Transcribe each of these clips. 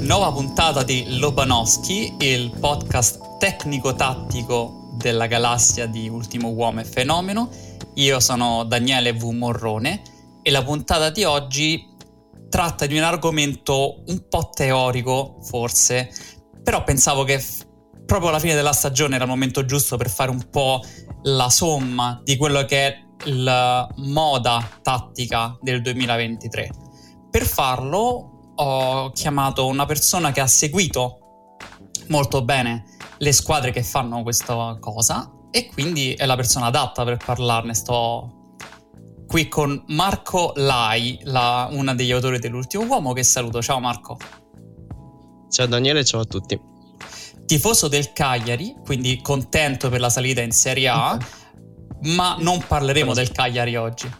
Nuova puntata di Lobanowski, il podcast tecnico-tattico della galassia di Ultimo Uomo e Fenomeno. Io sono Daniele V. Morrone e la puntata di oggi tratta di un argomento un po' teorico, forse, però pensavo che f- proprio alla fine della stagione era il momento giusto per fare un po' la somma di quello che è la moda tattica del 2023. Per farlo ho chiamato una persona che ha seguito molto bene le squadre che fanno questa cosa e quindi è la persona adatta per parlarne. Sto qui con Marco Lai, la, una degli autori dell'ultimo uomo, che saluto. Ciao Marco. Ciao Daniele, ciao a tutti. Tifoso del Cagliari, quindi contento per la salita in Serie A, ma non parleremo del Cagliari oggi.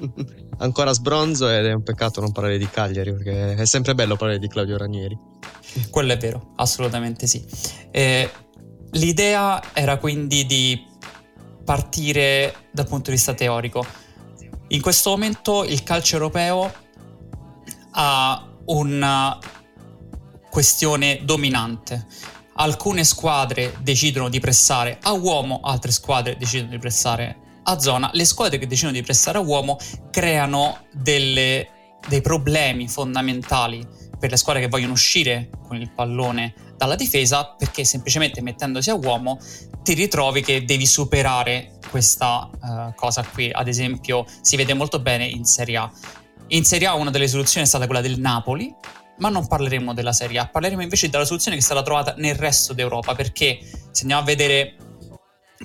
Ancora sbronzo ed è un peccato non parlare di Cagliari perché è sempre bello parlare di Claudio Ranieri. Quello è vero, assolutamente sì. Eh, l'idea era quindi di partire dal punto di vista teorico. In questo momento il calcio europeo ha una questione dominante. Alcune squadre decidono di pressare a uomo, altre squadre decidono di pressare a zona. Le squadre che decidono di pressare a uomo creano delle, dei problemi fondamentali per le squadre che vogliono uscire con il pallone dalla difesa perché semplicemente mettendosi a uomo ti ritrovi che devi superare questa uh, cosa qui. Ad esempio, si vede molto bene in Serie A. In Serie A una delle soluzioni è stata quella del Napoli, ma non parleremo della Serie A, parleremo invece della soluzione che è stata trovata nel resto d'Europa, perché se andiamo a vedere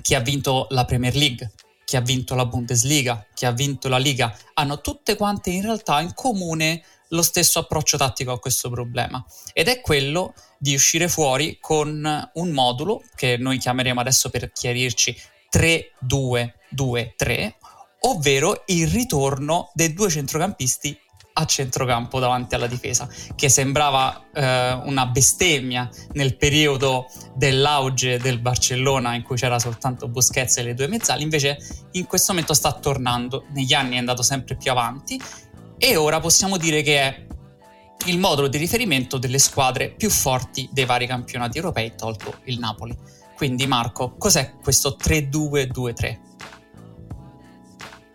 chi ha vinto la Premier League, chi ha vinto la Bundesliga, chi ha vinto la Liga, hanno tutte quante in realtà in comune lo stesso approccio tattico a questo problema. Ed è quello di uscire fuori con un modulo che noi chiameremo adesso per chiarirci 3-2-2-3, ovvero il ritorno dei due centrocampisti a centrocampo davanti alla difesa, che sembrava eh, una bestemmia nel periodo dell'auge del Barcellona in cui c'era soltanto Busquets e le due mezzali, invece in questo momento sta tornando, negli anni è andato sempre più avanti e ora possiamo dire che è il modulo di riferimento delle squadre più forti dei vari campionati europei, tolto il Napoli. Quindi Marco, cos'è questo 3-2-2-3?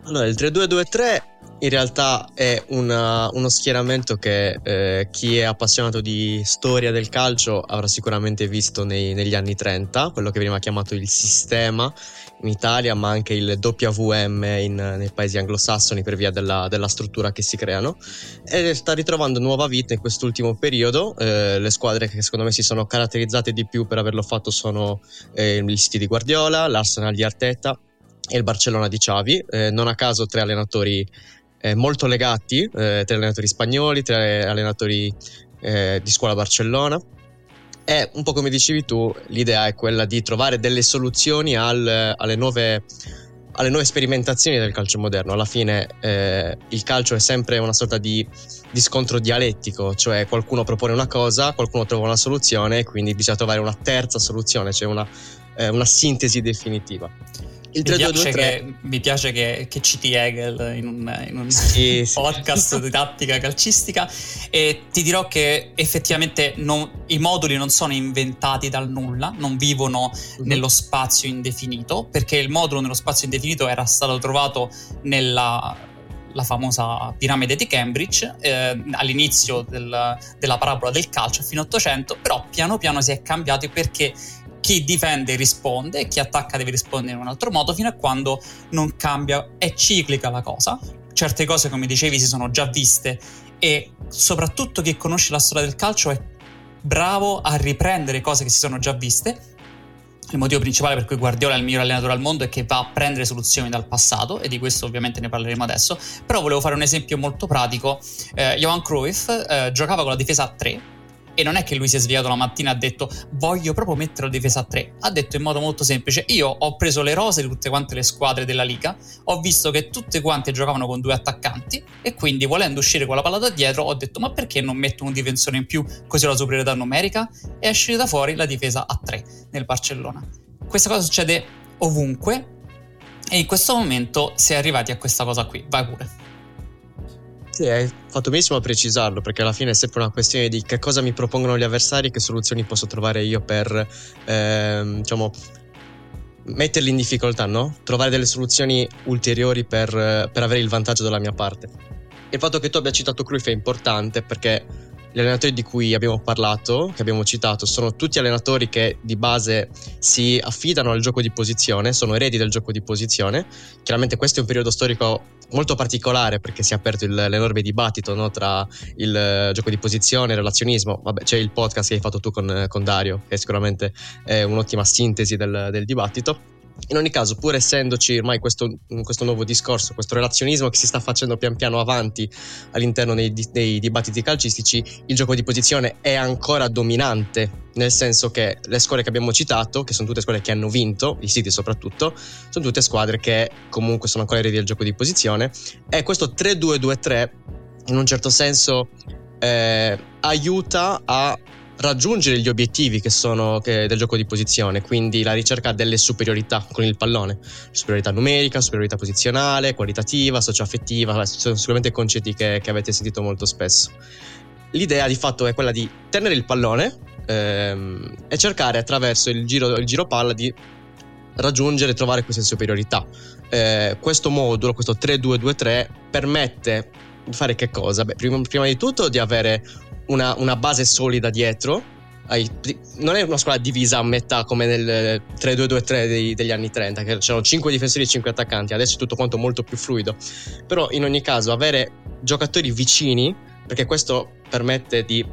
Allora, il 3-2-2-3 in realtà è una, uno schieramento che eh, chi è appassionato di storia del calcio avrà sicuramente visto nei, negli anni 30, quello che veniva chiamato il sistema in Italia, ma anche il WM in, nei paesi anglosassoni per via della, della, struttura che si creano. E sta ritrovando nuova vita in quest'ultimo periodo. Eh, le squadre che secondo me si sono caratterizzate di più per averlo fatto sono eh, il City di Guardiola, l'Arsenal di Arteta e il Barcellona di Xavi. Eh, non a caso tre allenatori eh, molto legati, eh, tre allenatori spagnoli, tre allenatori eh, di scuola Barcellona. E un po' come dicevi tu, l'idea è quella di trovare delle soluzioni al, alle, nuove, alle, nuove, sperimentazioni del calcio moderno. Alla fine eh, il calcio è sempre una sorta di, di, scontro dialettico, cioè qualcuno propone una cosa, qualcuno trova una soluzione quindi bisogna trovare una terza soluzione, cioè una, eh, una sintesi definitiva. Il 3, mi, piace 2, 2, che, mi piace che, che citi Hegel in un, in un sì, podcast sì. di tattica calcistica e ti dirò che effettivamente non, i moduli non sono inventati dal nulla, non vivono mm-hmm. nello spazio indefinito, perché il modulo nello spazio indefinito era stato trovato nella la famosa piramide di Cambridge eh, all'inizio del, della parabola del calcio a fine 800, però piano piano si è cambiato perché chi difende risponde e chi attacca deve rispondere in un altro modo fino a quando non cambia, è ciclica la cosa. Certe cose, come dicevi, si sono già viste e soprattutto chi conosce la storia del calcio è bravo a riprendere cose che si sono già viste il motivo principale per cui Guardiola è il miglior allenatore al mondo è che va a prendere soluzioni dal passato e di questo ovviamente ne parleremo adesso, però volevo fare un esempio molto pratico. Eh, Johan Cruyff eh, giocava con la difesa a 3 e non è che lui si è svegliato la mattina e ha detto voglio proprio mettere la difesa a 3. Ha detto in modo molto semplice: Io ho preso le rose di tutte quante le squadre della Liga, ho visto che tutte quante giocavano con due attaccanti e quindi volendo uscire con la palla da dietro ho detto ma perché non metto un difensore in più così ho la superiorità numerica? E esce da fuori la difesa a 3 nel Barcellona. Questa cosa succede ovunque e in questo momento si è arrivati a questa cosa qui. Vai pure. Sì, hai fatto benissimo a precisarlo, perché alla fine è sempre una questione di che cosa mi propongono gli avversari e che soluzioni posso trovare io per, ehm, diciamo, metterli in difficoltà, no? Trovare delle soluzioni ulteriori per, per avere il vantaggio dalla mia parte. Il fatto che tu abbia citato Cruyff è importante perché gli allenatori di cui abbiamo parlato, che abbiamo citato, sono tutti allenatori che di base si affidano al gioco di posizione, sono eredi del gioco di posizione. Chiaramente questo è un periodo storico molto particolare perché si è aperto il, l'enorme dibattito no, tra il uh, gioco di posizione e il relazionismo. Vabbè, c'è il podcast che hai fatto tu con, con Dario, che sicuramente è un'ottima sintesi del, del dibattito. In ogni caso, pur essendoci ormai questo, questo, nuovo discorso, questo relazionismo che si sta facendo pian piano avanti all'interno dei, dei, dibattiti calcistici, il gioco di posizione è ancora dominante, nel senso che le squadre che abbiamo citato, che sono tutte squadre che hanno vinto, i City soprattutto, sono tutte squadre che comunque sono ancora eredi del gioco di posizione. E questo 3-2-2-3 in un certo senso eh, aiuta a raggiungere gli obiettivi che sono che, del gioco di posizione, quindi la ricerca delle superiorità con il pallone, superiorità numerica, superiorità posizionale, qualitativa, socioaffettiva, sono sicuramente concetti che, che, avete sentito molto spesso. L'idea di fatto è quella di tenere il pallone ehm, e cercare attraverso il giro, il giro palla di raggiungere e trovare queste superiorità. Eh, questo modulo, questo 3-2-2-3, permette di fare che cosa? Beh, prima, prima di tutto di avere una, una base solida dietro. Non è una squadra divisa a metà come nel 3-2-2-3 dei, degli anni 30, che c'erano 5 difensori e 5 attaccanti, adesso è tutto quanto molto più fluido. Però in ogni caso avere giocatori vicini, perché questo permette di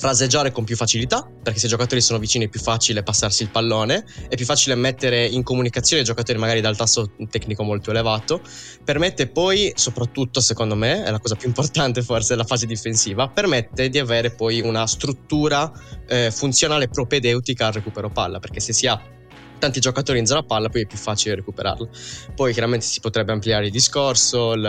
fraseggiare con più facilità, perché se i giocatori sono vicini è più facile passarsi il pallone, è più facile mettere in comunicazione i giocatori magari dal tasso tecnico molto elevato, permette poi, soprattutto secondo me, è la cosa più importante forse della fase difensiva, permette di avere poi una struttura eh, funzionale propedeutica al recupero palla, perché se si ha tanti giocatori in zona palla, poi è più facile recuperarlo. Poi chiaramente si potrebbe ampliare il discorso, il,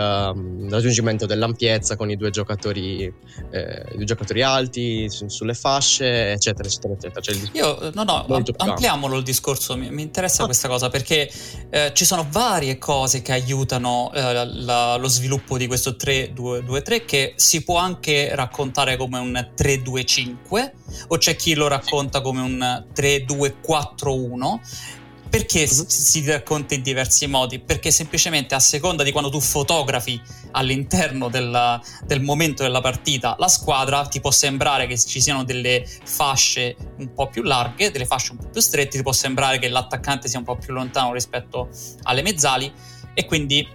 il raggiungimento dell'ampiezza con i due giocatori, eh, i due giocatori alti su, sulle fasce, eccetera, eccetera, eccetera. Cioè, Io, no, no, ampliamolo il discorso, mi, mi interessa ah. questa cosa perché eh, ci sono varie cose che aiutano eh, la, lo sviluppo di questo 3-2-2-3 che si può anche raccontare come un 3-2-5 o c'è chi lo racconta come un 3-2-4-1 perché mhm. si racconta in diversi modi? Perché semplicemente a seconda di quando tu fotografi all'interno della, del momento della partita la squadra, ti può sembrare che ci siano delle fasce un po' più larghe, delle fasce un po' più strette, ti può sembrare che l'attaccante sia un po' più lontano rispetto alle mezzali e quindi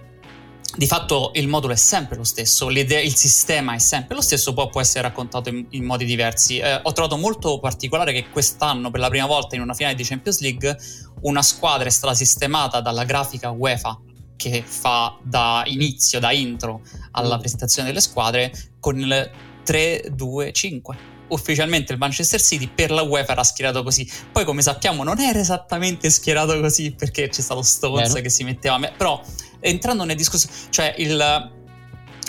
di fatto il modulo è sempre lo stesso, il sistema è sempre lo stesso, poi può essere raccontato in, in modi diversi. Eh, ho trovato molto particolare che quest'anno, per la prima volta in una finale di Champions League, una squadra è stata sistemata dalla grafica UEFA che fa da inizio, da intro alla mm. presentazione delle squadre con il 3-2-5 ufficialmente il Manchester City per la UEFA era schierato così. Poi, come sappiamo, non era esattamente schierato così perché c'è stato Stones Vero. che si metteva. Me- però, entrando nel discorso, cioè il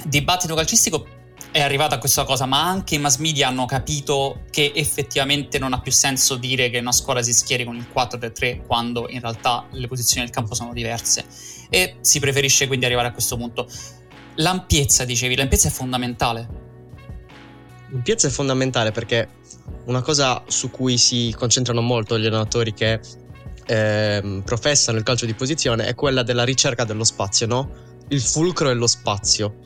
dibattito calcistico è arrivato a questa cosa, ma anche i mass media hanno capito che effettivamente non ha più senso dire che una squadra si schieri con il 4-3 quando in realtà le posizioni del campo sono diverse. E si preferisce quindi arrivare a questo punto. L'ampiezza, dicevi, l'ampiezza è fondamentale in piazza è fondamentale perché una cosa su cui si concentrano molto gli allenatori che eh, professano il calcio di posizione è quella della ricerca dello spazio, no? il fulcro è lo spazio.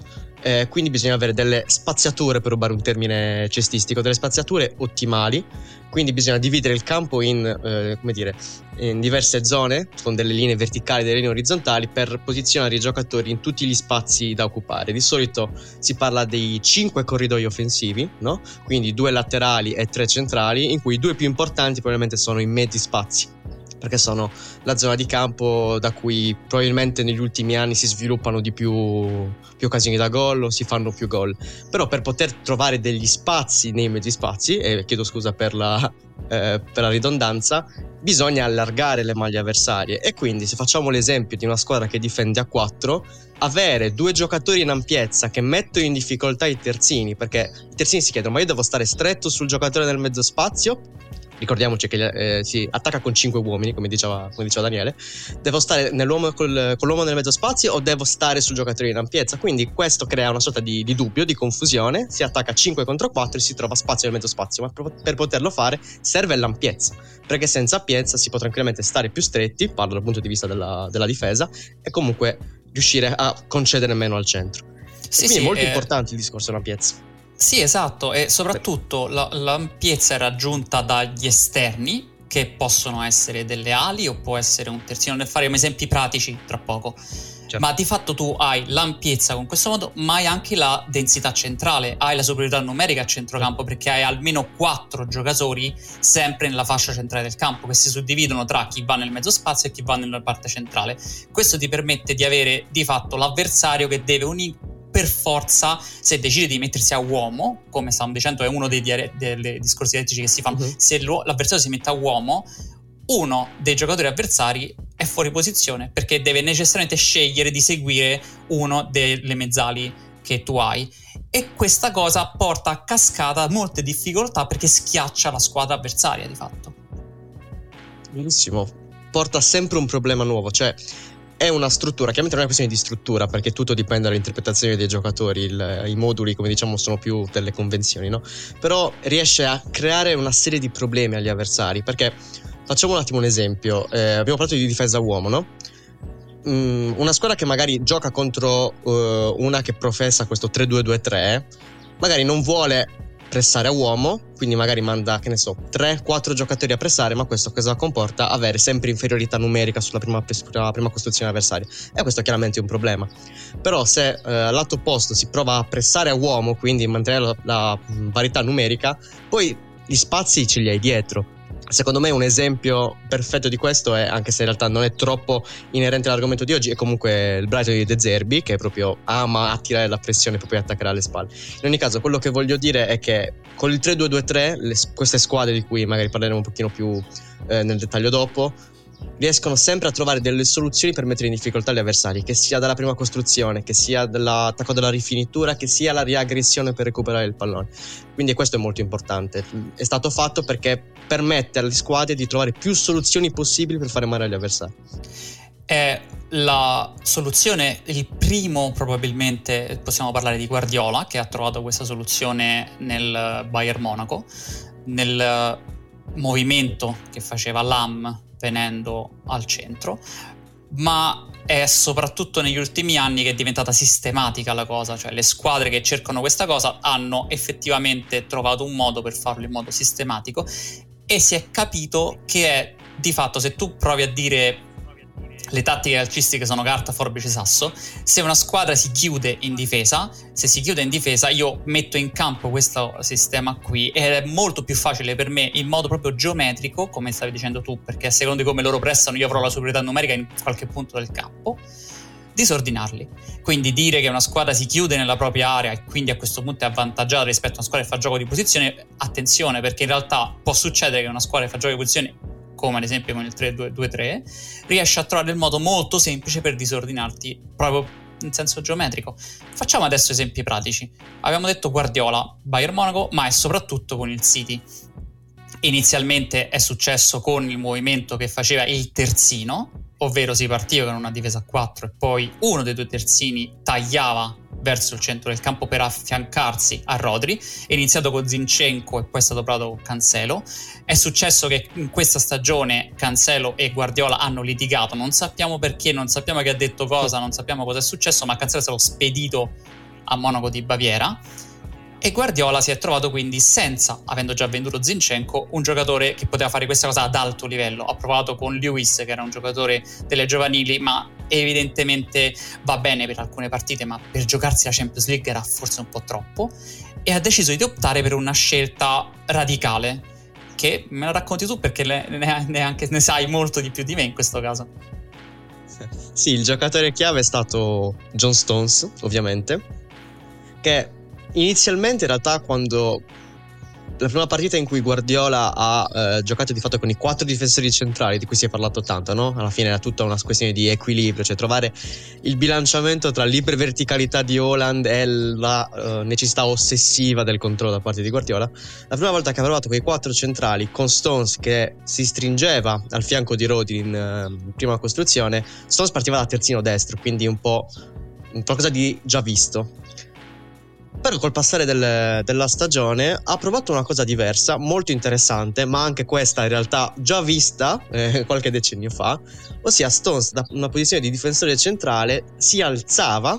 Eh, quindi bisogna avere delle spaziature, per rubare un termine cestistico, delle spaziature ottimali. Quindi bisogna dividere il campo in, eh, dire, in diverse zone, con delle linee verticali e delle linee orizzontali, per posizionare i giocatori in tutti gli spazi da occupare. Di solito si parla dei cinque corridoi offensivi, no? quindi due laterali e tre centrali, in cui i due più importanti probabilmente sono i mezzi spazi perché sono la zona di campo da cui probabilmente negli ultimi anni si sviluppano di più, più occasioni da gol o si fanno più gol. Però per poter trovare degli spazi nei mezzi spazi, e chiedo scusa per la, eh, per la ridondanza, bisogna allargare le maglie avversarie. E quindi se facciamo l'esempio di una squadra che difende a 4, avere due giocatori in ampiezza che mettono in difficoltà i terzini, perché i terzini si chiedono ma io devo stare stretto sul giocatore nel mezzo spazio ricordiamoci che eh, si attacca con 5 uomini, come diceva, come diceva Daniele, devo stare nell'uomo, col, con l'uomo nel mezzo spazio o devo stare sul giocatore in ampiezza? Quindi questo crea una sorta di, di dubbio, di confusione, si attacca 5 contro 4 e si trova spazio nel mezzo spazio, ma per, per poterlo fare serve l'ampiezza, perché senza ampiezza si può tranquillamente stare più stretti, parlo dal punto di vista della, della difesa, e comunque riuscire a concedere meno al centro. Sì, quindi sì, è molto eh... importante il discorso dell'ampiezza. Sì, esatto, e soprattutto la, l'ampiezza è raggiunta dagli esterni, che possono essere delle ali o può essere un terzino. Ne faremo esempi pratici tra poco. Certo. Ma di fatto tu hai l'ampiezza con questo modo, ma hai anche la densità centrale, hai la superiorità numerica a centrocampo perché hai almeno quattro giocatori sempre nella fascia centrale del campo che si suddividono tra chi va nel mezzo spazio e chi va nella parte centrale. Questo ti permette di avere di fatto l'avversario che deve uni- per forza, se decide di mettersi a uomo, come stavamo dicendo, è uno dei, dei discorsi etici che si fanno, uh-huh. se l'avversario si mette a uomo, uno dei giocatori avversari è fuori posizione perché deve necessariamente scegliere di seguire uno delle mezzali che tu hai. E questa cosa porta a cascata molte difficoltà perché schiaccia la squadra avversaria di fatto. Benissimo, porta sempre un problema nuovo, cioè è una struttura, chiaramente non è una questione di struttura perché tutto dipende dall'interpretazione dei giocatori, il, i moduli come diciamo sono più delle convenzioni, no? Però riesce a creare una serie di problemi agli avversari perché facciamo un attimo un esempio, eh, abbiamo parlato di difesa uomo, no? Mm, una squadra che magari gioca contro uh, una che professa questo 3-2-2-3 magari non vuole pressare a uomo, quindi magari manda, che ne so, 3-4 giocatori a pressare, ma questo cosa comporta? Avere sempre inferiorità numerica sulla prima, prima, prima costruzione avversaria. E questo chiaramente è un problema. Però se eh, al lato opposto si prova a pressare a uomo, quindi mantenere la, la parità numerica, poi gli spazi ce li hai dietro Secondo me un esempio perfetto di questo è, anche se in realtà non è troppo inerente all'argomento di oggi, è comunque il Brighton di De Zerbi, che proprio ama attirare la pressione proprio attaccare alle spalle. In ogni caso, quello che voglio dire è che con il 3-2-2-3, le, queste squadre di cui magari parleremo un pochino più eh, nel dettaglio dopo, riescono sempre a trovare delle soluzioni per mettere in difficoltà gli avversari, che sia dalla prima costruzione, che sia dall'attacco della rifinitura, che sia la riaggressione per recuperare il pallone. Quindi questo è molto importante. È stato fatto perché permette alle squadre di trovare più soluzioni possibili per fare male agli avversari. È la soluzione, il primo probabilmente possiamo parlare di Guardiola che ha trovato questa soluzione nel Bayern Monaco, nel movimento che faceva Lam venendo al centro, ma è soprattutto negli ultimi anni che è diventata sistematica la cosa, cioè le squadre che cercano questa cosa hanno effettivamente trovato un modo per farlo in modo sistematico e si è capito che è di fatto se tu provi a dire le tattiche calcistiche sono carta, forbice, sasso. Se una squadra si chiude in difesa, se si chiude in difesa, io metto in campo questo sistema qui ed è molto più facile per me in modo proprio geometrico, come stavi dicendo tu, perché a seconda di come loro prestano io avrò la superiorità numerica in qualche punto del campo disordinarli. Quindi dire che una squadra si chiude nella propria area e quindi a questo punto è avvantaggiata rispetto a una squadra che fa gioco di posizione, attenzione perché in realtà può succedere che una squadra che fa gioco di posizione come ad esempio con il 3-2-3, riesce a trovare il modo molto semplice per disordinarti proprio in senso geometrico. Facciamo adesso esempi pratici. Abbiamo detto Guardiola, Bayern Monaco, ma è soprattutto con il City. Inizialmente è successo con il movimento che faceva il terzino, ovvero si partiva con una difesa a 4 e poi uno dei due terzini tagliava verso il centro del campo per affiancarsi a Rodri. È iniziato con Zinchenko e poi è stato provato con Cancelo. È successo che in questa stagione Cancelo e Guardiola hanno litigato, non sappiamo perché, non sappiamo chi ha detto cosa, non sappiamo cosa è successo, ma Cancelo è stato spedito a Monaco di Baviera e Guardiola si è trovato quindi senza, avendo già venduto Zinchenko, un giocatore che poteva fare questa cosa ad alto livello. Ha provato con Lewis, che era un giocatore delle giovanili, ma evidentemente va bene per alcune partite, ma per giocarsi la Champions League era forse un po' troppo. E ha deciso di optare per una scelta radicale, che me la racconti tu perché ne, ne, ne sai molto di più di me in questo caso. Sì, il giocatore chiave è stato John Stones, ovviamente, che inizialmente in realtà quando la prima partita in cui Guardiola ha eh, giocato di fatto con i quattro difensori centrali di cui si è parlato tanto, no? Alla fine era tutta una questione di equilibrio, cioè trovare il bilanciamento tra l'iperverticalità di Holland e la uh, necessità ossessiva del controllo da parte di Guardiola. La prima volta che ha provato con i quattro centrali con Stones che si stringeva al fianco di Rodi in uh, prima costruzione, Stones partiva da terzino destro, quindi un po' qualcosa di già visto però col passare del, della stagione ha provato una cosa diversa, molto interessante, ma anche questa in realtà già vista eh, qualche decennio fa, ossia Stones da una posizione di difensore centrale si alzava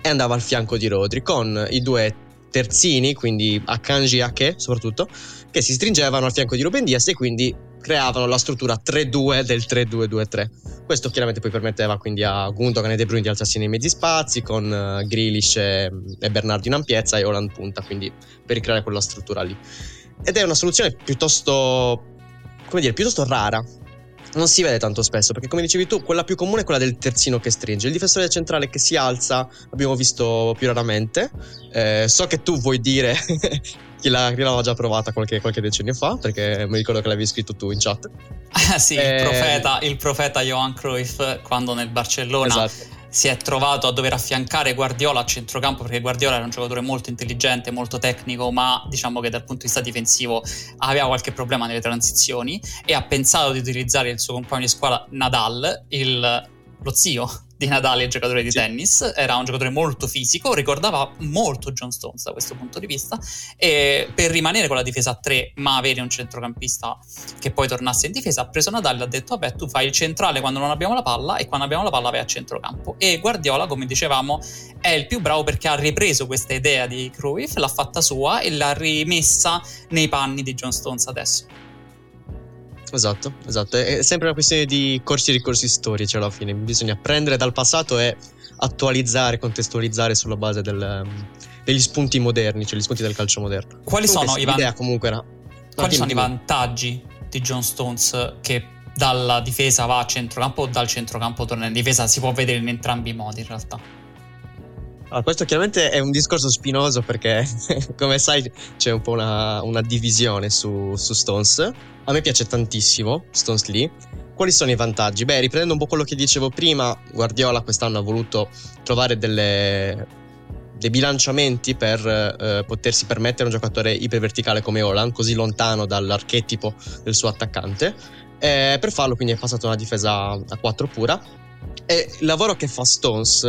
e andava al fianco di Rodri con i due terzini, quindi Akanji e Ake soprattutto, che si stringevano al fianco di Ruben Diaz e quindi creavano la struttura 3-2 del 3-2-2-3. Questo chiaramente poi permetteva quindi a Gundogan e De Bruyne di alzarsi nei mezzi spazi con uh, Grealish e, e Bernardo in ampiezza e Holland punta, quindi per ricreare quella struttura lì. Ed è una soluzione piuttosto, come dire, piuttosto rara. Non si vede tanto spesso perché, come dicevi tu, quella più comune è quella del terzino che stringe. Il difensore centrale che si alza l'abbiamo visto più raramente. Eh, so che tu vuoi dire chi, l'aveva già provata qualche, qualche, decennio fa, perché mi ricordo che l'avevi scritto tu in chat. Ah sì, eh... il, profeta, il profeta Johan Cruyff quando nel Barcellona esatto. si è trovato a dover affiancare Guardiola a centrocampo, perché Guardiola era un giocatore molto intelligente, molto tecnico, ma diciamo che dal punto di vista difensivo aveva qualche problema nelle transizioni e ha pensato di utilizzare il suo compagno di squadra Nadal, il, lo zio di Natale, giocatore di sì. tennis, era un giocatore molto fisico, ricordava molto John Stones da questo punto di vista e per rimanere con la difesa a 3 ma avere un centrocampista che poi tornasse in difesa ha preso Natale e ha detto vabbè tu fai il centrale quando non abbiamo la palla e quando abbiamo la palla vai a centrocampo e Guardiola come dicevamo è il più bravo perché ha ripreso questa idea di Cruyff, l'ha fatta sua e l'ha rimessa nei panni di John Stones adesso. Esatto, esatto. È sempre una questione di corsi e ricorsi storici alla fine. Bisogna prendere dal passato e attualizzare, contestualizzare sulla base del, degli spunti moderni, cioè gli spunti del calcio moderno. Quali comunque, sono, i, van- comunque era... Quali sono i vantaggi di John Stones che dalla difesa va a centrocampo o dal centrocampo torna in difesa? Si può vedere in entrambi i modi in realtà. Allora, questo chiaramente è un discorso spinoso perché, come sai, c'è un po' una, una divisione su, su, Stones. A me piace tantissimo Stones lì. Quali sono i vantaggi? Beh, riprendendo un po' quello che dicevo prima, Guardiola quest'anno ha voluto trovare delle, dei bilanciamenti per eh, potersi permettere un giocatore iperverticale come Holland, così lontano dall'archetipo del suo attaccante. E per farlo, quindi, è passato una difesa a 4 pura. E il lavoro che fa Stones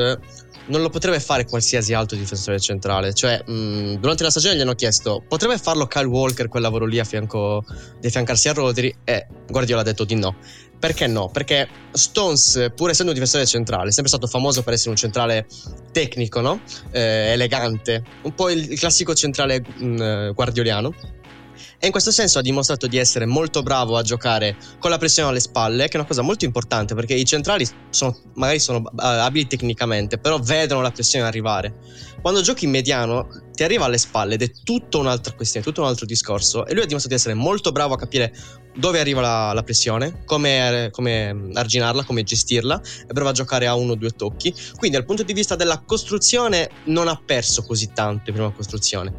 non lo potrebbe fare qualsiasi altro difensore centrale. Cioè, mh, mm, durante la stagione gli hanno chiesto: potrebbe farlo Kyle Walker quel lavoro lì a fianco di affiancarsi a Rodri? E Guardiola ha detto di no. Perché no? Perché Stones, pur essendo un difensore centrale, è sempre stato famoso per essere un centrale tecnico, no? Eh, elegante, un po' il, classico centrale mh, mm, guardioliano e in questo senso ha dimostrato di essere molto bravo a giocare con la pressione alle spalle, che è una cosa molto importante perché i centrali sono, magari sono uh, abili tecnicamente, però vedono la pressione arrivare. Quando giochi in mediano ti arriva alle spalle ed è tutta un'altra questione, tutto un altro discorso e lui ha dimostrato di essere molto bravo a capire dove arriva la, la pressione, come, come, arginarla, come gestirla, è bravo a giocare a uno o due tocchi, quindi dal punto di vista della costruzione non ha perso così tanto in prima costruzione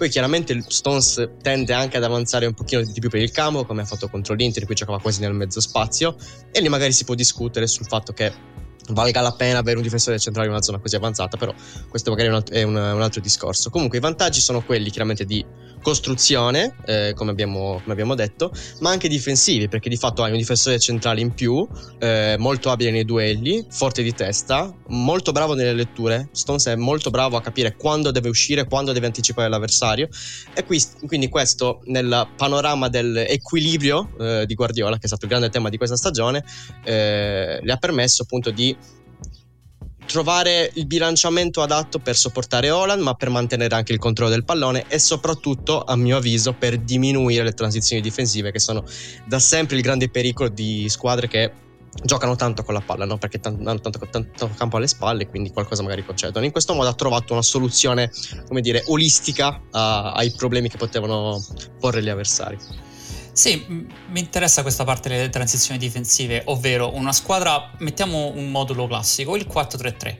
poi chiaramente Stones tende anche ad avanzare un pochino di più per il campo, come ha fatto contro l'Inter, qui giocava quasi nel mezzo spazio, e lì magari si può discutere sul fatto che valga la pena avere un difensore centrale in una zona così avanzata, però questo magari è un altro, è un, un altro discorso. Comunque i vantaggi sono quelli chiaramente di costruzione, eh, come, abbiamo, come, abbiamo, detto, ma anche difensivi, perché di fatto hai un difensore centrale in più, eh, molto abile nei duelli, forte di testa, molto bravo nelle letture. Stones è molto bravo a capire quando deve uscire, quando deve anticipare l'avversario. E qui, quindi questo nel panorama dell'equilibrio eh, di Guardiola, che è stato il grande tema di questa stagione, eh, le ha permesso appunto di trovare il bilanciamento adatto per sopportare Holland, ma per mantenere anche il controllo del pallone e soprattutto, a mio avviso, per diminuire le transizioni difensive, che sono da sempre il grande pericolo di squadre che giocano tanto con la palla, no? perché hanno tanto, tanto, campo alle spalle, quindi qualcosa magari concedono. In questo modo ha trovato una soluzione, come dire, olistica a- ai problemi che potevano porre gli avversari. Sì, mi interessa questa parte delle transizioni difensive, ovvero una squadra, mettiamo un modulo classico, il 4-3-3.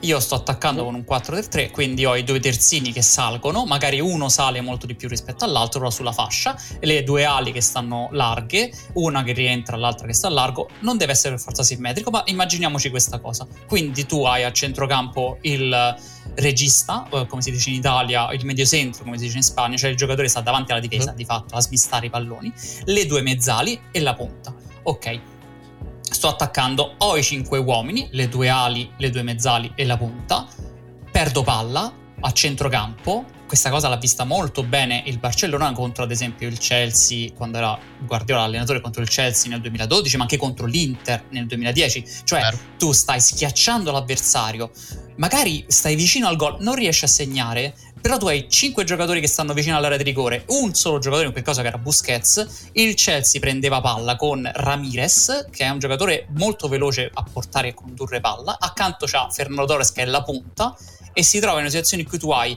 Io sto attaccando con un 4-3-3, quindi ho i due terzini che salgono, magari uno sale molto di più rispetto all'altro, però sulla fascia, le due ali che stanno larghe, una che rientra, l'altra che sta a largo, non deve essere per forza simmetrico, ma immaginiamoci questa cosa. Quindi tu hai a centrocampo il regista, eh, come si dice in Italia, il mediocentro, come si dice in Spagna, cioè il giocatore sta davanti alla difesa, mm. di fatto, a smistare i palloni, le due mezzali e la punta. Ok, sto attaccando, ho i cinque uomini, le due ali, le due mezzali e la punta, perdo palla a centrocampo, questa cosa l'ha vista molto bene il Barcellona contro ad esempio il Chelsea quando era Guardiola allenatore contro il Chelsea nel 2012 ma anche contro l'Inter nel 2010 cioè Vero. tu stai schiacciando l'avversario. Magari stai vicino al gol non riesci a segnare però tu hai 5 giocatori che stanno vicino all'area di rigore, un solo giocatore in quel caso che era Busquets, il Chelsea prendeva palla con Ramirez, che è un giocatore molto veloce a portare e condurre palla, accanto c'ha Fernando Torres che è la punta, e si trova in una situazione in cui tu hai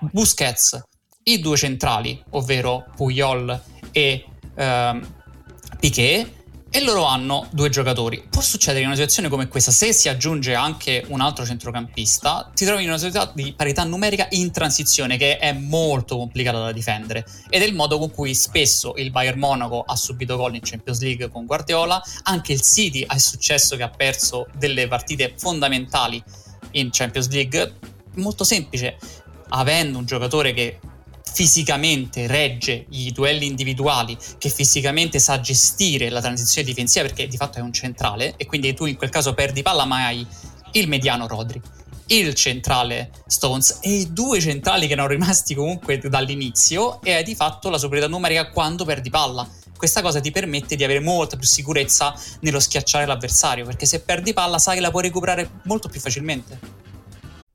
Busquets, i due centrali, ovvero Puyol e ehm, Piquet, e loro hanno due giocatori. Può succedere in una situazione come questa, se si aggiunge anche un altro centrocampista, ti trovi in una situazione di parità numerica in transizione che è molto complicata da difendere ed è il modo con cui spesso il Bayern Monaco ha subito gol in Champions League con Guardiola, anche il City ha il successo che ha perso delle partite fondamentali in Champions League. Molto semplice, avendo un giocatore che fisicamente regge i duelli individuali, che fisicamente sa gestire la transizione difensiva perché di fatto è un centrale e quindi tu in quel caso perdi palla ma hai il mediano Rodri, il centrale Stones e i due centrali che erano rimasti comunque dall'inizio e hai di fatto la superiorità numerica quando perdi palla. Questa cosa ti permette di avere molta più sicurezza nello schiacciare l'avversario perché se perdi palla sai che la puoi recuperare molto più facilmente.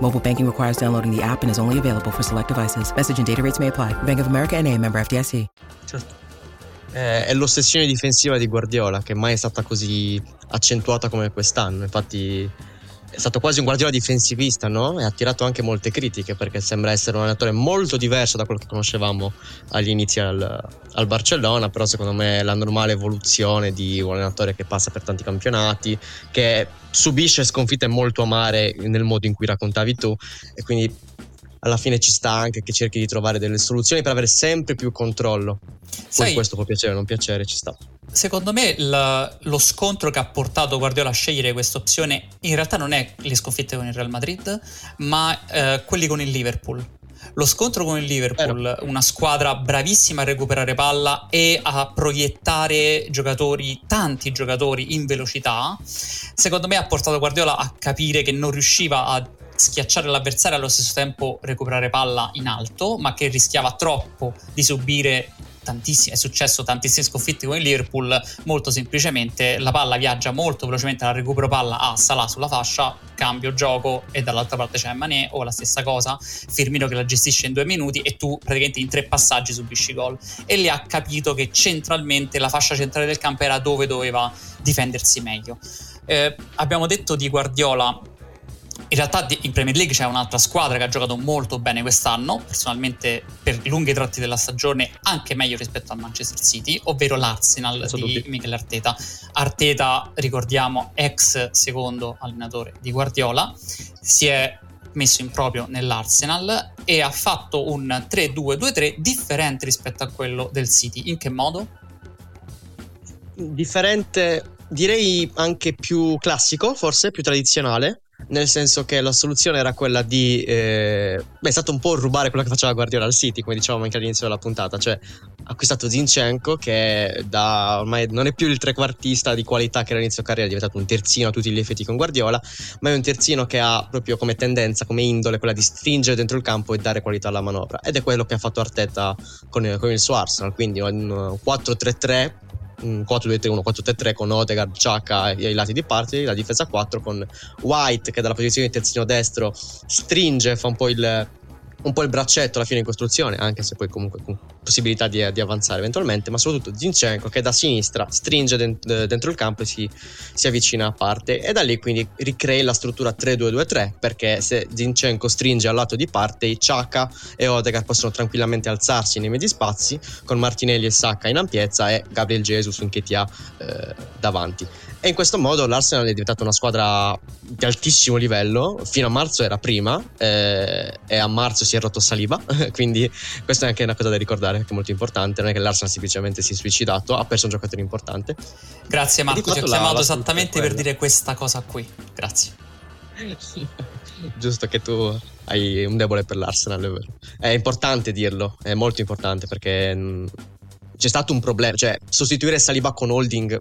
Mobile banking requires downloading the app and is only available for select devices. Message and data rates may apply. Bank of America NA, member FDIC. Certo. Eh, è l'ossessione difensiva di Guardiola che mai è stata così accentuata come quest'anno. Infatti è stato quasi un Guardiola difensivista, no? E ha attirato anche molte critiche perché sembra essere un allenatore molto diverso da quello che conoscevamo agli inizi al, al, Barcellona, però secondo me è la normale evoluzione di un allenatore che passa per tanti campionati, che subisce sconfitte molto amare nel modo in cui raccontavi tu e quindi alla fine ci sta anche che cerchi di trovare delle soluzioni per avere sempre più controllo. Poi Sai, questo può piacere o non piacere, ci sta. Secondo me la, lo scontro che ha portato Guardiola a scegliere questa opzione in realtà non è le sconfitte con il Real Madrid, ma eh, quelli con il Liverpool. Lo scontro con il Liverpool, una squadra bravissima a recuperare palla e a proiettare giocatori, tanti giocatori in velocità, secondo me ha portato Guardiola a capire che non riusciva a schiacciare l'avversario e allo stesso tempo recuperare palla in alto, ma che rischiava troppo di subire è successo tantissime sconfitte con il Liverpool, molto semplicemente la palla viaggia molto velocemente la recupero palla a Salah sulla fascia, cambio gioco e dall'altra parte c'è Mané o la stessa cosa, Firmino che la gestisce in due minuti e tu praticamente in tre passaggi subisci gol e lì ha capito che centralmente la fascia centrale del campo era dove doveva difendersi meglio. Eh, abbiamo detto di Guardiola in realtà in Premier League c'è un'altra squadra che ha giocato molto bene quest'anno, personalmente per lunghi tratti della stagione anche meglio rispetto al Manchester City, ovvero l'Arsenal di dubbi. Michele Arteta. Arteta, ricordiamo, ex secondo allenatore di Guardiola, si è messo in proprio nell'Arsenal e ha fatto un 3-2-2-3 differente rispetto a quello del City. In che modo? Differente, direi anche più classico, forse più tradizionale nel senso che la soluzione era quella di eh, beh, è stato un po' rubare quello che faceva Guardiola al City come dicevamo anche all'inizio della puntata cioè ha acquistato Zinchenko che da ormai non è più il trequartista di qualità che all'inizio carriera è diventato un terzino a tutti gli effetti con Guardiola ma è un terzino che ha proprio come tendenza come indole quella di stringere dentro il campo e dare qualità alla manovra. Ed è quello che ha fatto Arteta con, con il suo Arsenal quindi un 4-3-3 un 4-2-3-1, 4-3-3 con Odegaard, Chaka ai lati di parte, la difesa 4 con White che dalla posizione di terzino destro stringe, fa un po' il un po' il braccetto alla fine in costruzione, anche se poi comunque con possibilità di, di avanzare eventualmente, ma soprattutto Zinchenko che da sinistra stringe dent- dentro il campo e si, si, avvicina a parte e da lì quindi ricrea la struttura 3-2-2-3 perché se Zinchenko stringe al lato di parte i Chaka e Odegaard possono tranquillamente alzarsi nei medi spazi con Martinelli e Sacca in ampiezza e Gabriel Jesus in Ketia eh, davanti. E in questo modo l'Arsenal è diventata una squadra di altissimo livello. Fino a marzo era prima, eh, e a marzo si è rotto Saliba. quindi, questa è anche una cosa da ricordare, che è molto importante. Non è che l'Arsenal semplicemente si è suicidato, ha perso un giocatore importante. Grazie, Marco. Ti ho chiamato la esattamente per dire questa cosa qui. Grazie. Giusto che tu hai un debole per l'Arsenal, è vero. È importante dirlo, è molto importante perché mm, c'è stato un problema, cioè sostituire Saliba con Holding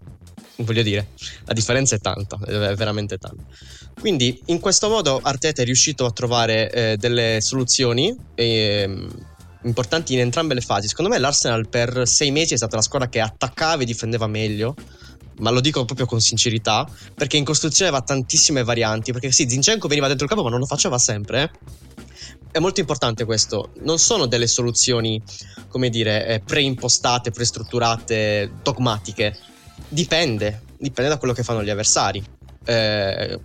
voglio dire, la differenza è tanta, è veramente tanta. Quindi in questo modo Arteta è riuscito a trovare eh, delle soluzioni eh, importanti in entrambe le fasi. Secondo me l'Arsenal per sei mesi è stata la squadra che attaccava e difendeva meglio. Ma lo dico proprio con sincerità, perché in costruzione aveva tantissime varianti. Perché sì, Zinchenko veniva dentro il campo, ma non lo faceva sempre. Eh. È molto importante questo. Non sono delle soluzioni, come dire, eh, preimpostate, prestrutturate, dogmatiche Dipende, dipende da quello che fanno gli avversari. Eh,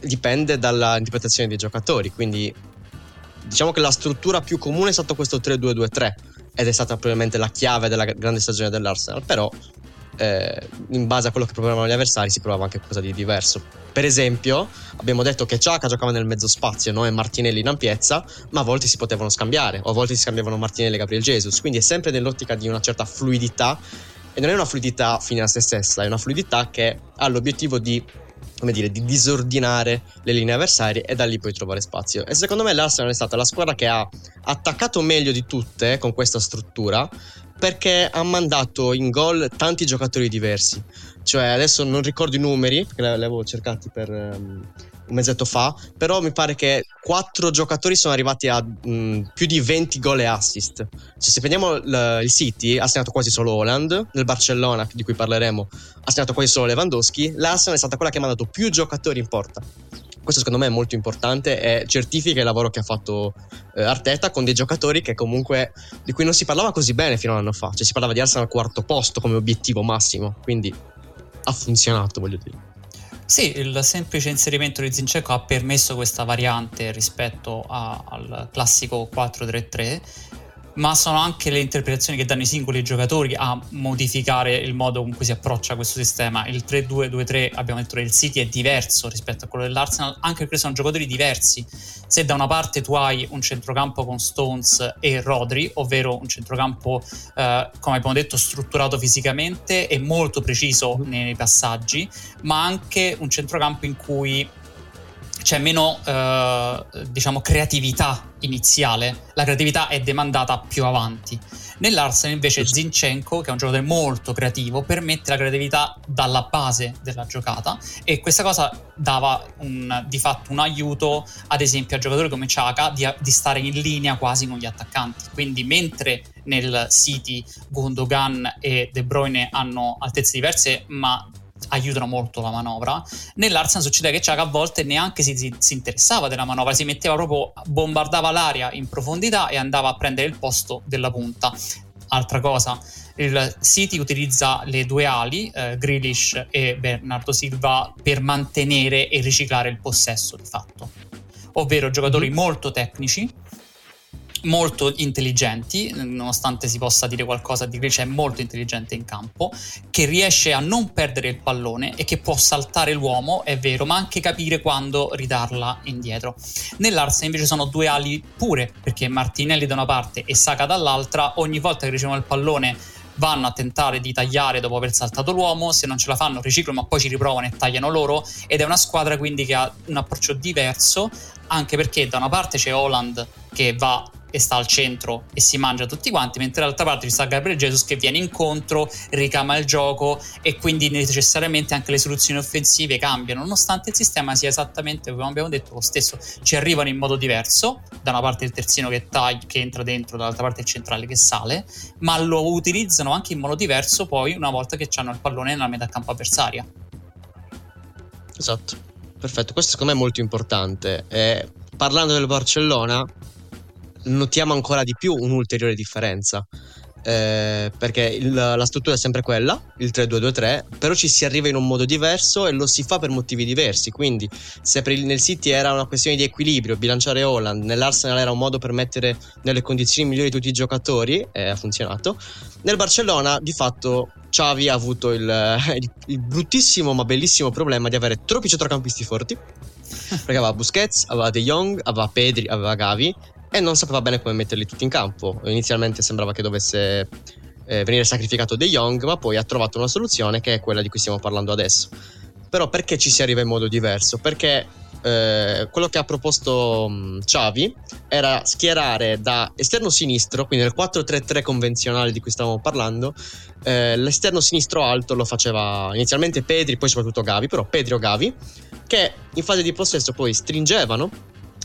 dipende dall'interpretazione dei giocatori. Quindi diciamo che la struttura più comune è stato questo 3-2-2-3 ed è stata probabilmente la chiave della grande stagione dell'Arsenal. Però eh, in base a quello che provavano gli avversari si provava anche qualcosa di diverso. Per esempio, abbiamo detto che Ciaca giocava nel mezzo spazio no? e Martinelli in ampiezza, ma a volte si potevano scambiare, o a volte si scambiavano Martinelli e Gabriel Jesus. Quindi è sempre nell'ottica di una certa fluidità e non è una fluidità fine a se stessa, è una fluidità che ha l'obiettivo di come dire, di disordinare le linee avversarie e da lì puoi trovare spazio. E secondo me l'Arsenal è stata la squadra che ha attaccato meglio di tutte con questa struttura perché ha mandato in gol tanti giocatori diversi. Cioè, adesso non ricordo i numeri, perché li avevo cercati per, um, un mesetto fa, però mi pare che quattro giocatori sono arrivati a mh, mm, più di 20 gol e assist. Cioè, se prendiamo l- il City, ha segnato quasi solo Holland, nel Barcellona, di cui parleremo, ha segnato quasi solo Lewandowski, l'Arsenal è stata quella che ha mandato più giocatori in porta. Questo secondo me è molto importante e certifica il lavoro che ha fatto eh, Arteta con dei giocatori che comunque di cui non si parlava così bene fino a un anno fa, cioè si parlava di Arsenal al quarto posto come obiettivo massimo, quindi ha funzionato, voglio dire. Sì, il semplice inserimento di Zinchenko ha permesso questa variante rispetto a, al classico 4-3-3 ma sono anche le interpretazioni che danno i singoli giocatori a modificare il modo con cui si approccia questo sistema. Il 3-2-2-3, abbiamo detto del City, è diverso rispetto a quello dell'Arsenal, anche perché sono giocatori diversi. Se da una parte tu hai un centrocampo con Stones e Rodri, ovvero un centrocampo, eh, come abbiamo detto, strutturato fisicamente e molto preciso nei passaggi, ma anche un centrocampo in cui c'è meno eh, diciamo creatività iniziale, la creatività è demandata più avanti. Nell'Arsenal invece Zinchenko, che è un giocatore molto creativo, permette la creatività dalla base della giocata e questa cosa dava un, di fatto un aiuto ad esempio a giocatori come Chaka di, di, stare in linea quasi con gli attaccanti. Quindi mentre nel City Gundogan e De Bruyne hanno altezze diverse ma aiutano molto la manovra. Nell'Arsenal succede che Ciaga a volte neanche si, si, si, interessava della manovra, si metteva proprio, bombardava l'aria in profondità e andava a prendere il posto della punta. Altra cosa, il City utilizza le due ali, eh, Grealish e Bernardo Silva, per mantenere e riciclare il possesso di fatto. ovvero giocatori mm-hmm. molto tecnici molto intelligenti, nonostante si possa dire qualcosa di Grecia, è molto intelligente in campo, che riesce a non perdere il pallone e che può saltare l'uomo, è vero, ma anche capire quando ridarla indietro. Nell'Arsenal invece sono due ali pure, perché Martinelli da una parte e Saka dall'altra, ogni volta che ricevono il pallone vanno a tentare di tagliare dopo aver saltato l'uomo, se non ce la fanno riciclo ma poi ci riprovano e tagliano loro ed è una squadra quindi che ha un approccio diverso anche perché da una parte c'è Holland che va e sta al centro e si mangia tutti quanti, mentre dall'altra parte ci sta Gabriel Jesus che viene incontro, ricama il gioco e quindi necessariamente anche le soluzioni offensive cambiano, nonostante il sistema sia esattamente, come abbiamo detto, lo stesso. Ci arrivano in modo diverso, da una parte il terzino che, taglia, che entra dentro, dall'altra parte il centrale che sale, ma lo utilizzano anche in modo diverso poi una volta che hanno il pallone nella metà campo avversaria. Esatto, perfetto, questo secondo me è molto importante. Eh, parlando del Barcellona, notiamo ancora di più un'ulteriore differenza. Eh, perché il, la struttura è sempre quella, il 3-2-2-3, però ci si arriva in un modo diverso e lo si fa per motivi diversi. Quindi, se il, nel City era una questione di equilibrio, bilanciare Holland, nell'Arsenal era un modo per mettere nelle condizioni migliori tutti i giocatori, e ha funzionato. Nel Barcellona, di fatto, Xavi ha avuto il, il, il bruttissimo ma bellissimo problema di avere troppi centrocampisti forti. Perché aveva Busquets, aveva De Jong, aveva Pedri, aveva Gavi e non sapeva bene come metterli tutti in campo. Inizialmente sembrava che dovesse eh, venire sacrificato De Jong, ma poi ha trovato una soluzione che è quella di cui stiamo parlando adesso. Però perché ci si arriva in modo diverso? Perché eh, quello che ha proposto um, Xavi era schierare da esterno sinistro, quindi nel 4-3-3 convenzionale di cui stavamo parlando, eh, l'esterno sinistro alto lo faceva inizialmente Pedri, poi soprattutto Gavi, però Pedri o Gavi, che in fase di possesso poi stringevano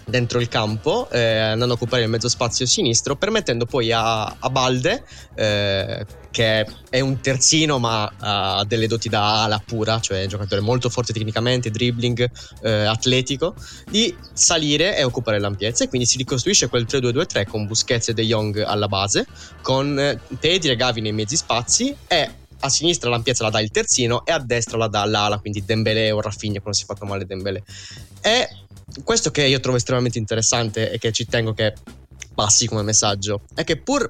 dentro il campo, eh, andando a occupare il mezzo spazio sinistro, permettendo poi a, a Balde, eh, che è un terzino ma ha delle doti da ala pura, cioè un giocatore molto forte tecnicamente, dribbling, eh, atletico, di salire e occupare l'ampiezza e quindi si ricostruisce quel 3-2-2-3 con Busquets e De Jong alla base, con eh, Pedri e Gavi nei mezzi spazi e a sinistra l'ampiezza la dà il terzino e a destra la dà l'ala, quindi Dembélé o Rafinha quando si è fatto male Dembélé. E questo che io trovo estremamente interessante e che ci tengo che passi come messaggio è che pur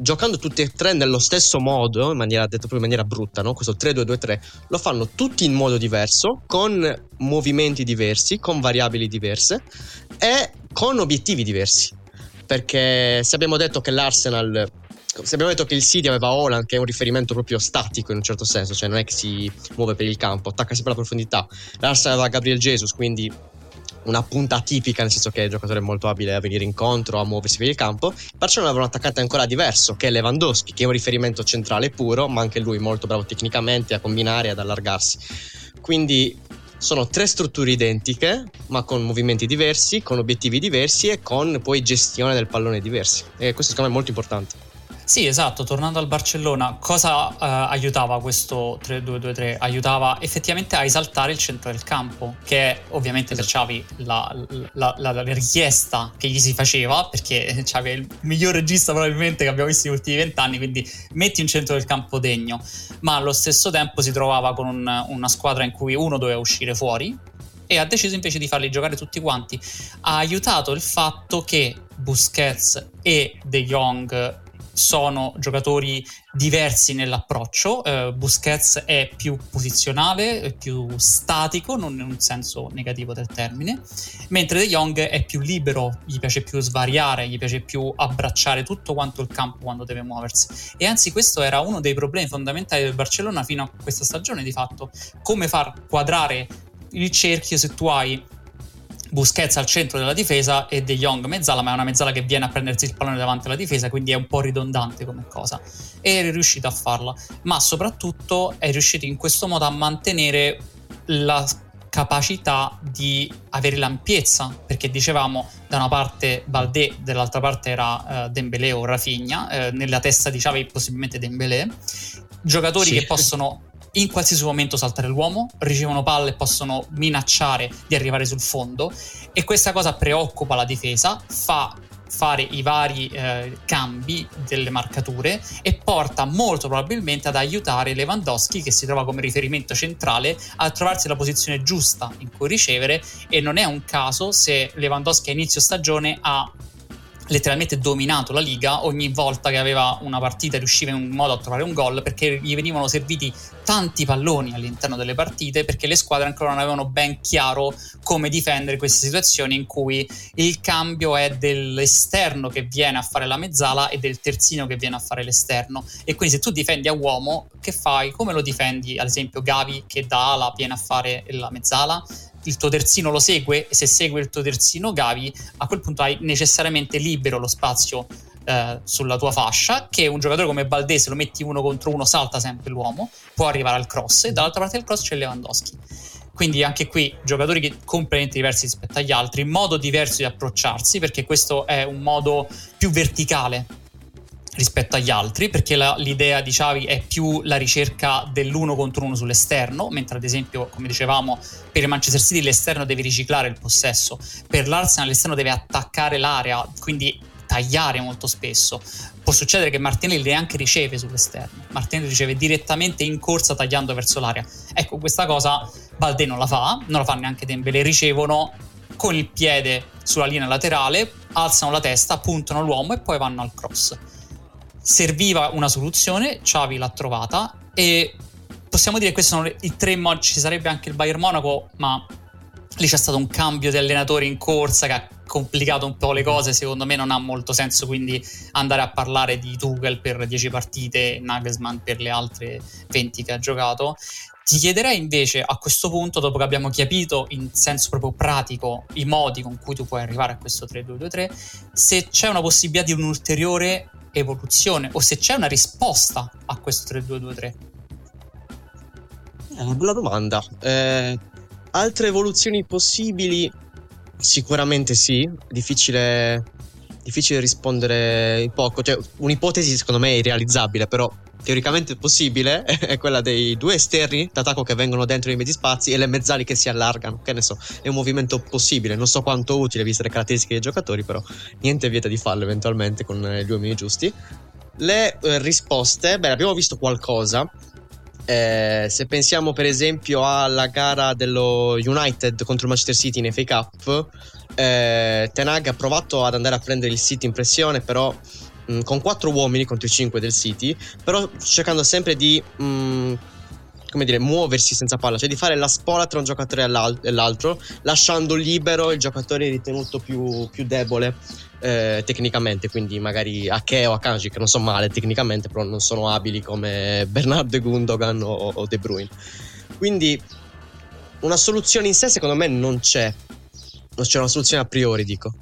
giocando tutti e tre nello stesso modo, in maniera, detto proprio in maniera brutta, no? questo 3-2-2-3, lo fanno tutti in modo diverso, con movimenti diversi, con variabili diverse e con obiettivi diversi. Perché se abbiamo detto che l'Arsenal se abbiamo detto che il City aveva Holland che è un riferimento proprio statico in un certo senso, cioè non è che si muove per il campo, attacca sempre alla profondità. L'Arsenal aveva Gabriel Jesus, quindi una punta tipica, nel senso che è un giocatore molto abile a venire incontro, a muoversi per il campo. Il Barcellona aveva un attaccante ancora diverso, che è Lewandowski, che è un riferimento centrale puro, ma anche lui molto bravo tecnicamente a combinare e ad allargarsi. Quindi sono tre strutture identiche, ma con movimenti diversi, con obiettivi diversi e con poi gestione del pallone diversi. E questo secondo me è molto importante. Sì, esatto, tornando al Barcellona, cosa uh, aiutava questo 3-2-2-3? Aiutava effettivamente a esaltare il centro del campo, che è ovviamente per esatto. Xavi la, la, la, la, richiesta che gli si faceva, perché Xavi è il miglior regista probabilmente che abbiamo visto negli ultimi vent'anni, quindi metti un centro del campo degno, ma allo stesso tempo si trovava con un, una squadra in cui uno doveva uscire fuori, e ha deciso invece di farli giocare tutti quanti. Ha aiutato il fatto che Busquets e De Jong sono giocatori diversi nell'approccio. Uh, Busquets è più posizionale, è più statico, non in un senso negativo del termine, mentre De Jong è più libero, gli piace più svariare, gli piace più abbracciare tutto quanto il campo quando deve muoversi. E anzi, questo era uno dei problemi fondamentali del Barcellona fino a questa stagione, di fatto, come far quadrare il cerchio se tu hai Busquets al centro della difesa e De Jong mezzala, ma è una mezzala che viene a prendersi il pallone davanti alla difesa, quindi è un po' ridondante come cosa. E è riuscito a farla, ma soprattutto è riuscito in questo modo a mantenere la capacità di avere l'ampiezza, perché dicevamo da una parte Valdé, dall'altra parte era uh, Dembélé o Rafinha, uh, nella testa di Xavi possibilmente Dembélé, giocatori sì. che possono in qualsiasi momento saltare l'uomo, ricevono palle e possono minacciare di arrivare sul fondo. E questa cosa preoccupa la difesa, fa fare i vari eh, cambi delle marcature e porta molto probabilmente ad aiutare Lewandowski che si trova come riferimento centrale a trovarsi la posizione giusta in cui ricevere. E non è un caso se Lewandowski a inizio stagione ha letteralmente dominato la Liga ogni volta che aveva una partita riusciva in un modo a trovare un gol perché gli venivano serviti tanti palloni all'interno delle partite perché le squadre ancora non avevano ben chiaro come difendere queste situazioni in cui il cambio è dell'esterno che viene a fare la mezzala e del terzino che viene a fare l'esterno e quindi se tu difendi a uomo che fai? Come lo difendi? Ad esempio Gavi che da ala viene a fare la mezzala il tuo terzino lo segue e se segue il tuo terzino Gavi, a quel punto hai necessariamente libero lo spazio eh, sulla tua fascia, che un giocatore come Valdese lo metti uno contro uno, salta sempre l'uomo, può arrivare al cross e dall'altra parte del cross c'è Lewandowski. Quindi anche qui giocatori completamente diversi rispetto agli altri, modo diverso di approcciarsi, perché questo è un modo più verticale rispetto agli altri, perché la, l'idea di Xavi è più la ricerca dell'uno contro uno sull'esterno, mentre ad esempio, come dicevamo, per il Manchester City l'esterno deve riciclare il possesso, per l'Arsenal l'esterno deve attaccare l'area, quindi tagliare molto spesso. Può succedere che Martinelli neanche riceve sull'esterno, Martinelli riceve direttamente in corsa tagliando verso l'area. Ecco, questa cosa Balde non la fa, non la fa neanche Dembele, ricevono con il piede sulla linea laterale, alzano la testa, puntano l'uomo e poi vanno al cross serviva una soluzione, Xavi l'ha trovata e possiamo dire che questi sono i tre modi, ci sarebbe anche il Bayern Monaco, ma lì c'è stato un cambio di allenatore in corsa che ha complicato un po' le cose, secondo me non ha molto senso quindi andare a parlare di Tuchel per 10 partite e Nagelsmann per le altre 20 che ha giocato. Ti chiederei invece a questo punto, dopo che abbiamo capito in senso proprio pratico i modi con cui tu puoi arrivare a questo 3-2-2-3, se c'è una possibilità di un ulteriore evoluzione o se c'è una risposta a questo 3-2-2-3? È una bella domanda. Eh, altre evoluzioni possibili? Sicuramente sì, difficile, difficile rispondere in poco. Cioè, un'ipotesi secondo me è irrealizzabile, però teoricamente possibile è quella dei due esterni d'attacco che vengono dentro i mezzi spazi e le mezzali che si allargano. Che ne so, è un movimento possibile. Non so quanto utile viste le caratteristiche dei giocatori, però niente vieta di farlo eventualmente con eh, gli uomini giusti. Le eh, risposte, beh, abbiamo visto qualcosa. Eh, se pensiamo per esempio alla gara dello United contro il Manchester City in FA Cup, eh, Tenag ha provato ad andare a prendere il City in pressione, però mh, mm, con quattro uomini contro i cinque del City, però cercando sempre di mh, mm, come dire, muoversi senza palla, cioè di fare la spola tra un giocatore e l'altro, lasciando libero il giocatore ritenuto più, più debole eh, tecnicamente, quindi magari Ake o Akanji, che non sono male tecnicamente, però non sono abili come Bernardo e Gundogan o, o De Bruyne. Quindi una soluzione in sé secondo me non c'è, non c'è una soluzione a priori, dico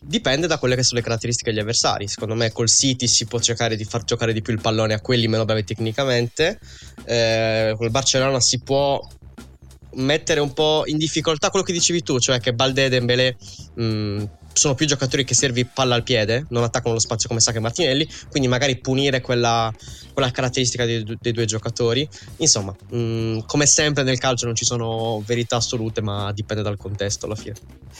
dipende da quelle che sono le caratteristiche degli avversari. Secondo me col City si può cercare di far giocare di più il pallone a quelli meno bravi tecnicamente. Eh, col Barcellona si può mettere un po' in difficoltà quello che dicevi tu, cioè che Balde e Dembélé mh, mm, sono più giocatori che servi palla al piede, non attaccano lo spazio come Sacca e Martinelli, quindi magari punire quella, quella caratteristica dei, dei, due giocatori. Insomma, mh, mm, come sempre nel calcio non ci sono verità assolute, ma dipende dal contesto alla fine.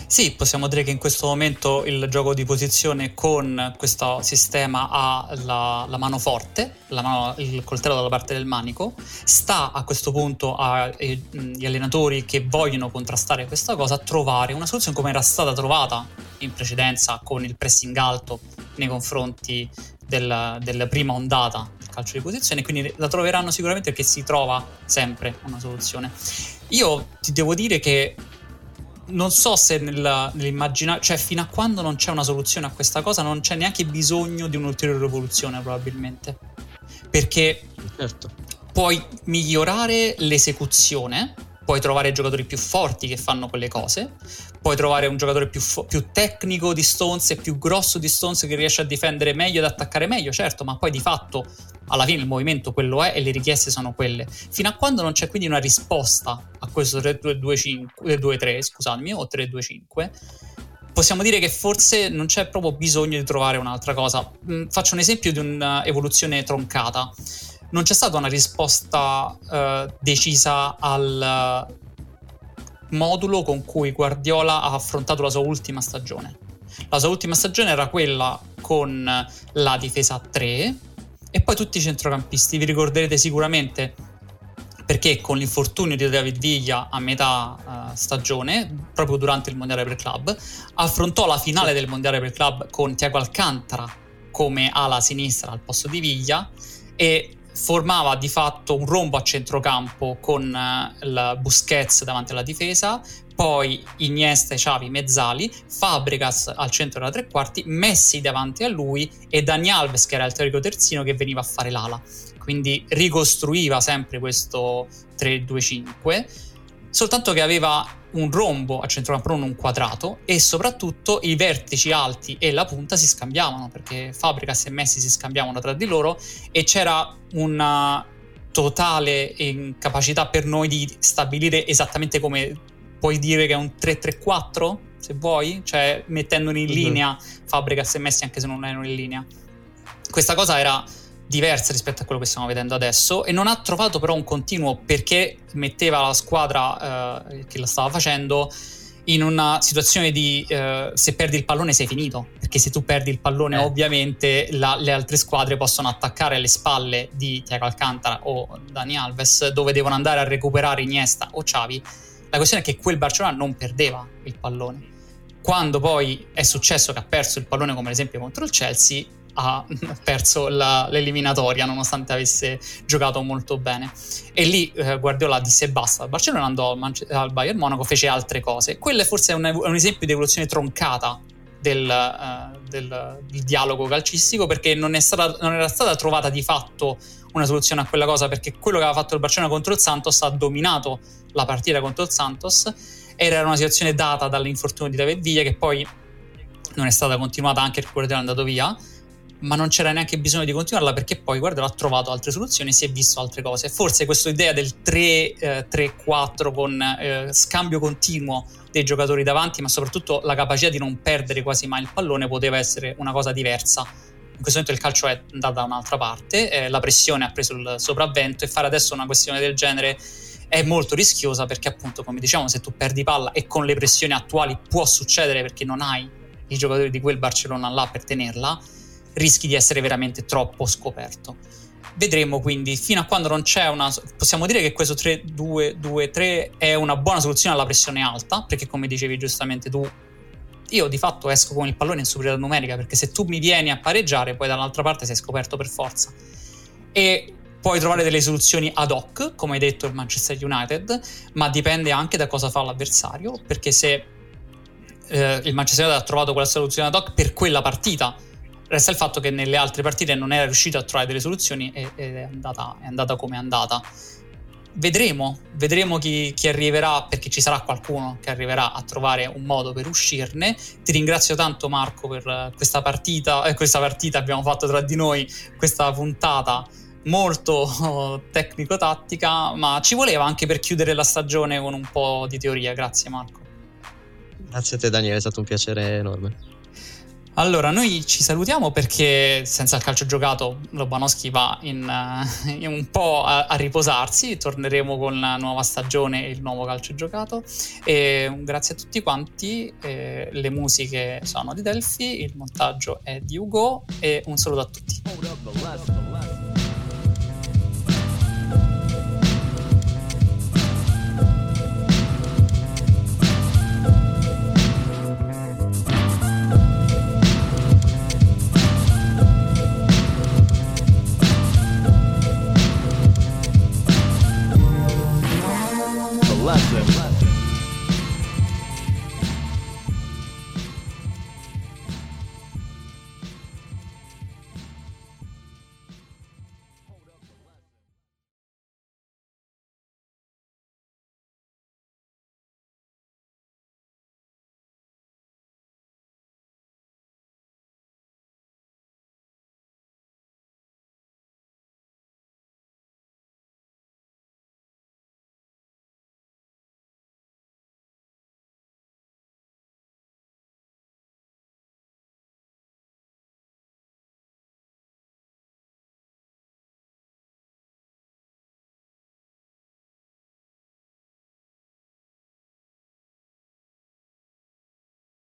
Sì, possiamo dire che in questo momento il gioco di posizione con questo sistema ha la, la mano forte, la mano, il coltello dalla parte del manico, sta a questo punto agli mm, allenatori che vogliono contrastare questa cosa a trovare una soluzione come era stata trovata in precedenza con il pressing alto nei confronti del, della prima ondata del calcio di posizione, quindi la troveranno sicuramente perché si trova sempre una soluzione. Io ti devo dire che non so se nella, nell'immaginare, cioè fino a quando non c'è una soluzione a questa cosa, non c'è neanche bisogno di un'ulteriore rivoluzione, probabilmente. Perché certo. puoi migliorare l'esecuzione puoi trovare giocatori più forti che fanno quelle cose, puoi trovare un giocatore più, fo- più tecnico di Stones e più grosso di Stones che riesce a difendere meglio ed attaccare meglio, certo, ma poi di fatto alla fine il movimento quello è e le richieste sono quelle. Fino a quando non c'è quindi una risposta a questo 3-2-3, eh, scusatemi, o 3-2-5, possiamo dire che forse non c'è proprio bisogno di trovare un'altra cosa. Mm, faccio un esempio di un'evoluzione troncata non c'è stata una risposta uh, decisa al modulo con cui Guardiola ha affrontato la sua ultima stagione. La sua ultima stagione era quella con la difesa a 3 e poi tutti i centrocampisti. Vi ricorderete sicuramente perché con l'infortunio di David Viglia a metà uh, stagione, proprio durante il Mondiale per Club, affrontò la finale del Mondiale per Club con Tiago Alcantara come ala sinistra al posto di Viglia e formava di fatto un rombo a centrocampo con uh, il Busquets davanti alla difesa, poi Iniesta e Xavi mezzali, Fabregas al centro della tre quarti, Messi davanti a lui e Dani Alves che era il teorico terzino che veniva a fare l'ala. Quindi ricostruiva sempre questo 3-2-5, soltanto che aveva un rombo a centrocampo, non un quadrato, e soprattutto i vertici alti e la punta si scambiavano, perché Fabregas e Messi si scambiavano tra di loro e c'era una totale incapacità per noi di stabilire esattamente come puoi dire che è un 3-3-4, se vuoi, cioè mettendoli in uh-huh. linea Fabregas e Messi anche se non erano in linea. Questa cosa era diversa rispetto a quello che stiamo vedendo adesso e non ha trovato però un continuo perché metteva la squadra eh, che la stava facendo in una situazione di eh, se perdi il pallone sei finito perché se tu perdi il pallone eh. ovviamente la, le altre squadre possono attaccare alle spalle di Tiago Alcantara o Dani Alves dove devono andare a recuperare Iniesta o Xavi la questione è che quel Barcellona non perdeva il pallone quando poi è successo che ha perso il pallone come ad esempio contro il Chelsea ha perso la, l'eliminatoria nonostante avesse giocato molto bene. E lì eh, Guardiola disse basta il Barcellona andò al, Manche- al, Bayern Monaco fece altre cose. Quello forse è un, esempio di evoluzione troncata del, uh, del, del, dialogo calcistico perché non, stata, non, era stata trovata di fatto una soluzione a quella cosa perché quello che aveva fatto il Barcellona contro il Santos ha dominato la partita contro il Santos. Era una situazione data dall'infortunio di David Villa che poi non è stata continuata anche perché Guardiola è andato via ma non c'era neanche bisogno di continuarla perché poi guarda ha trovato altre soluzioni si è visto altre cose. Forse questa idea del 3-3-4 eh, con eh, scambio continuo dei giocatori davanti ma soprattutto la capacità di non perdere quasi mai il pallone poteva essere una cosa diversa. In questo momento il calcio è andato da un'altra parte eh, la pressione ha preso il sopravvento e fare adesso una questione del genere è molto rischiosa perché appunto come diciamo se tu perdi palla e con le pressioni attuali può succedere perché non hai i giocatori di quel Barcellona là per tenerla rischi di essere veramente troppo scoperto. Vedremo quindi fino a quando non c'è una. Possiamo dire che questo 3-2-2-3 è una buona soluzione alla pressione alta, perché come dicevi giustamente tu, io di fatto esco con il pallone in superiorità numerica, perché se tu mi vieni a pareggiare, poi dall'altra parte sei scoperto per forza. E puoi trovare delle soluzioni ad hoc, come hai detto il Manchester United, ma dipende anche da cosa fa l'avversario, perché se eh, il Manchester United ha trovato quella soluzione ad hoc per quella partita Resta il fatto che nelle altre partite non era riuscito a trovare delle soluzioni ed è andata, è andata come è andata. Vedremo, vedremo chi, chi, arriverà, perché ci sarà qualcuno che arriverà a trovare un modo per uscirne. Ti ringrazio tanto Marco per questa partita, eh, questa partita abbiamo fatto tra di noi, questa puntata molto tecnico-tattica, ma ci voleva anche per chiudere la stagione con un po' di teoria. Grazie Marco. Grazie a te Daniele, è stato un piacere enorme. Allora, noi ci salutiamo perché senza il calcio giocato Lobanowski va in, uh, in un po' a, a, riposarsi, torneremo con la nuova stagione e il nuovo calcio giocato. E grazie a tutti quanti, eh, le musiche sono di Delphi, il montaggio è di Ugo e un saluto a tutti.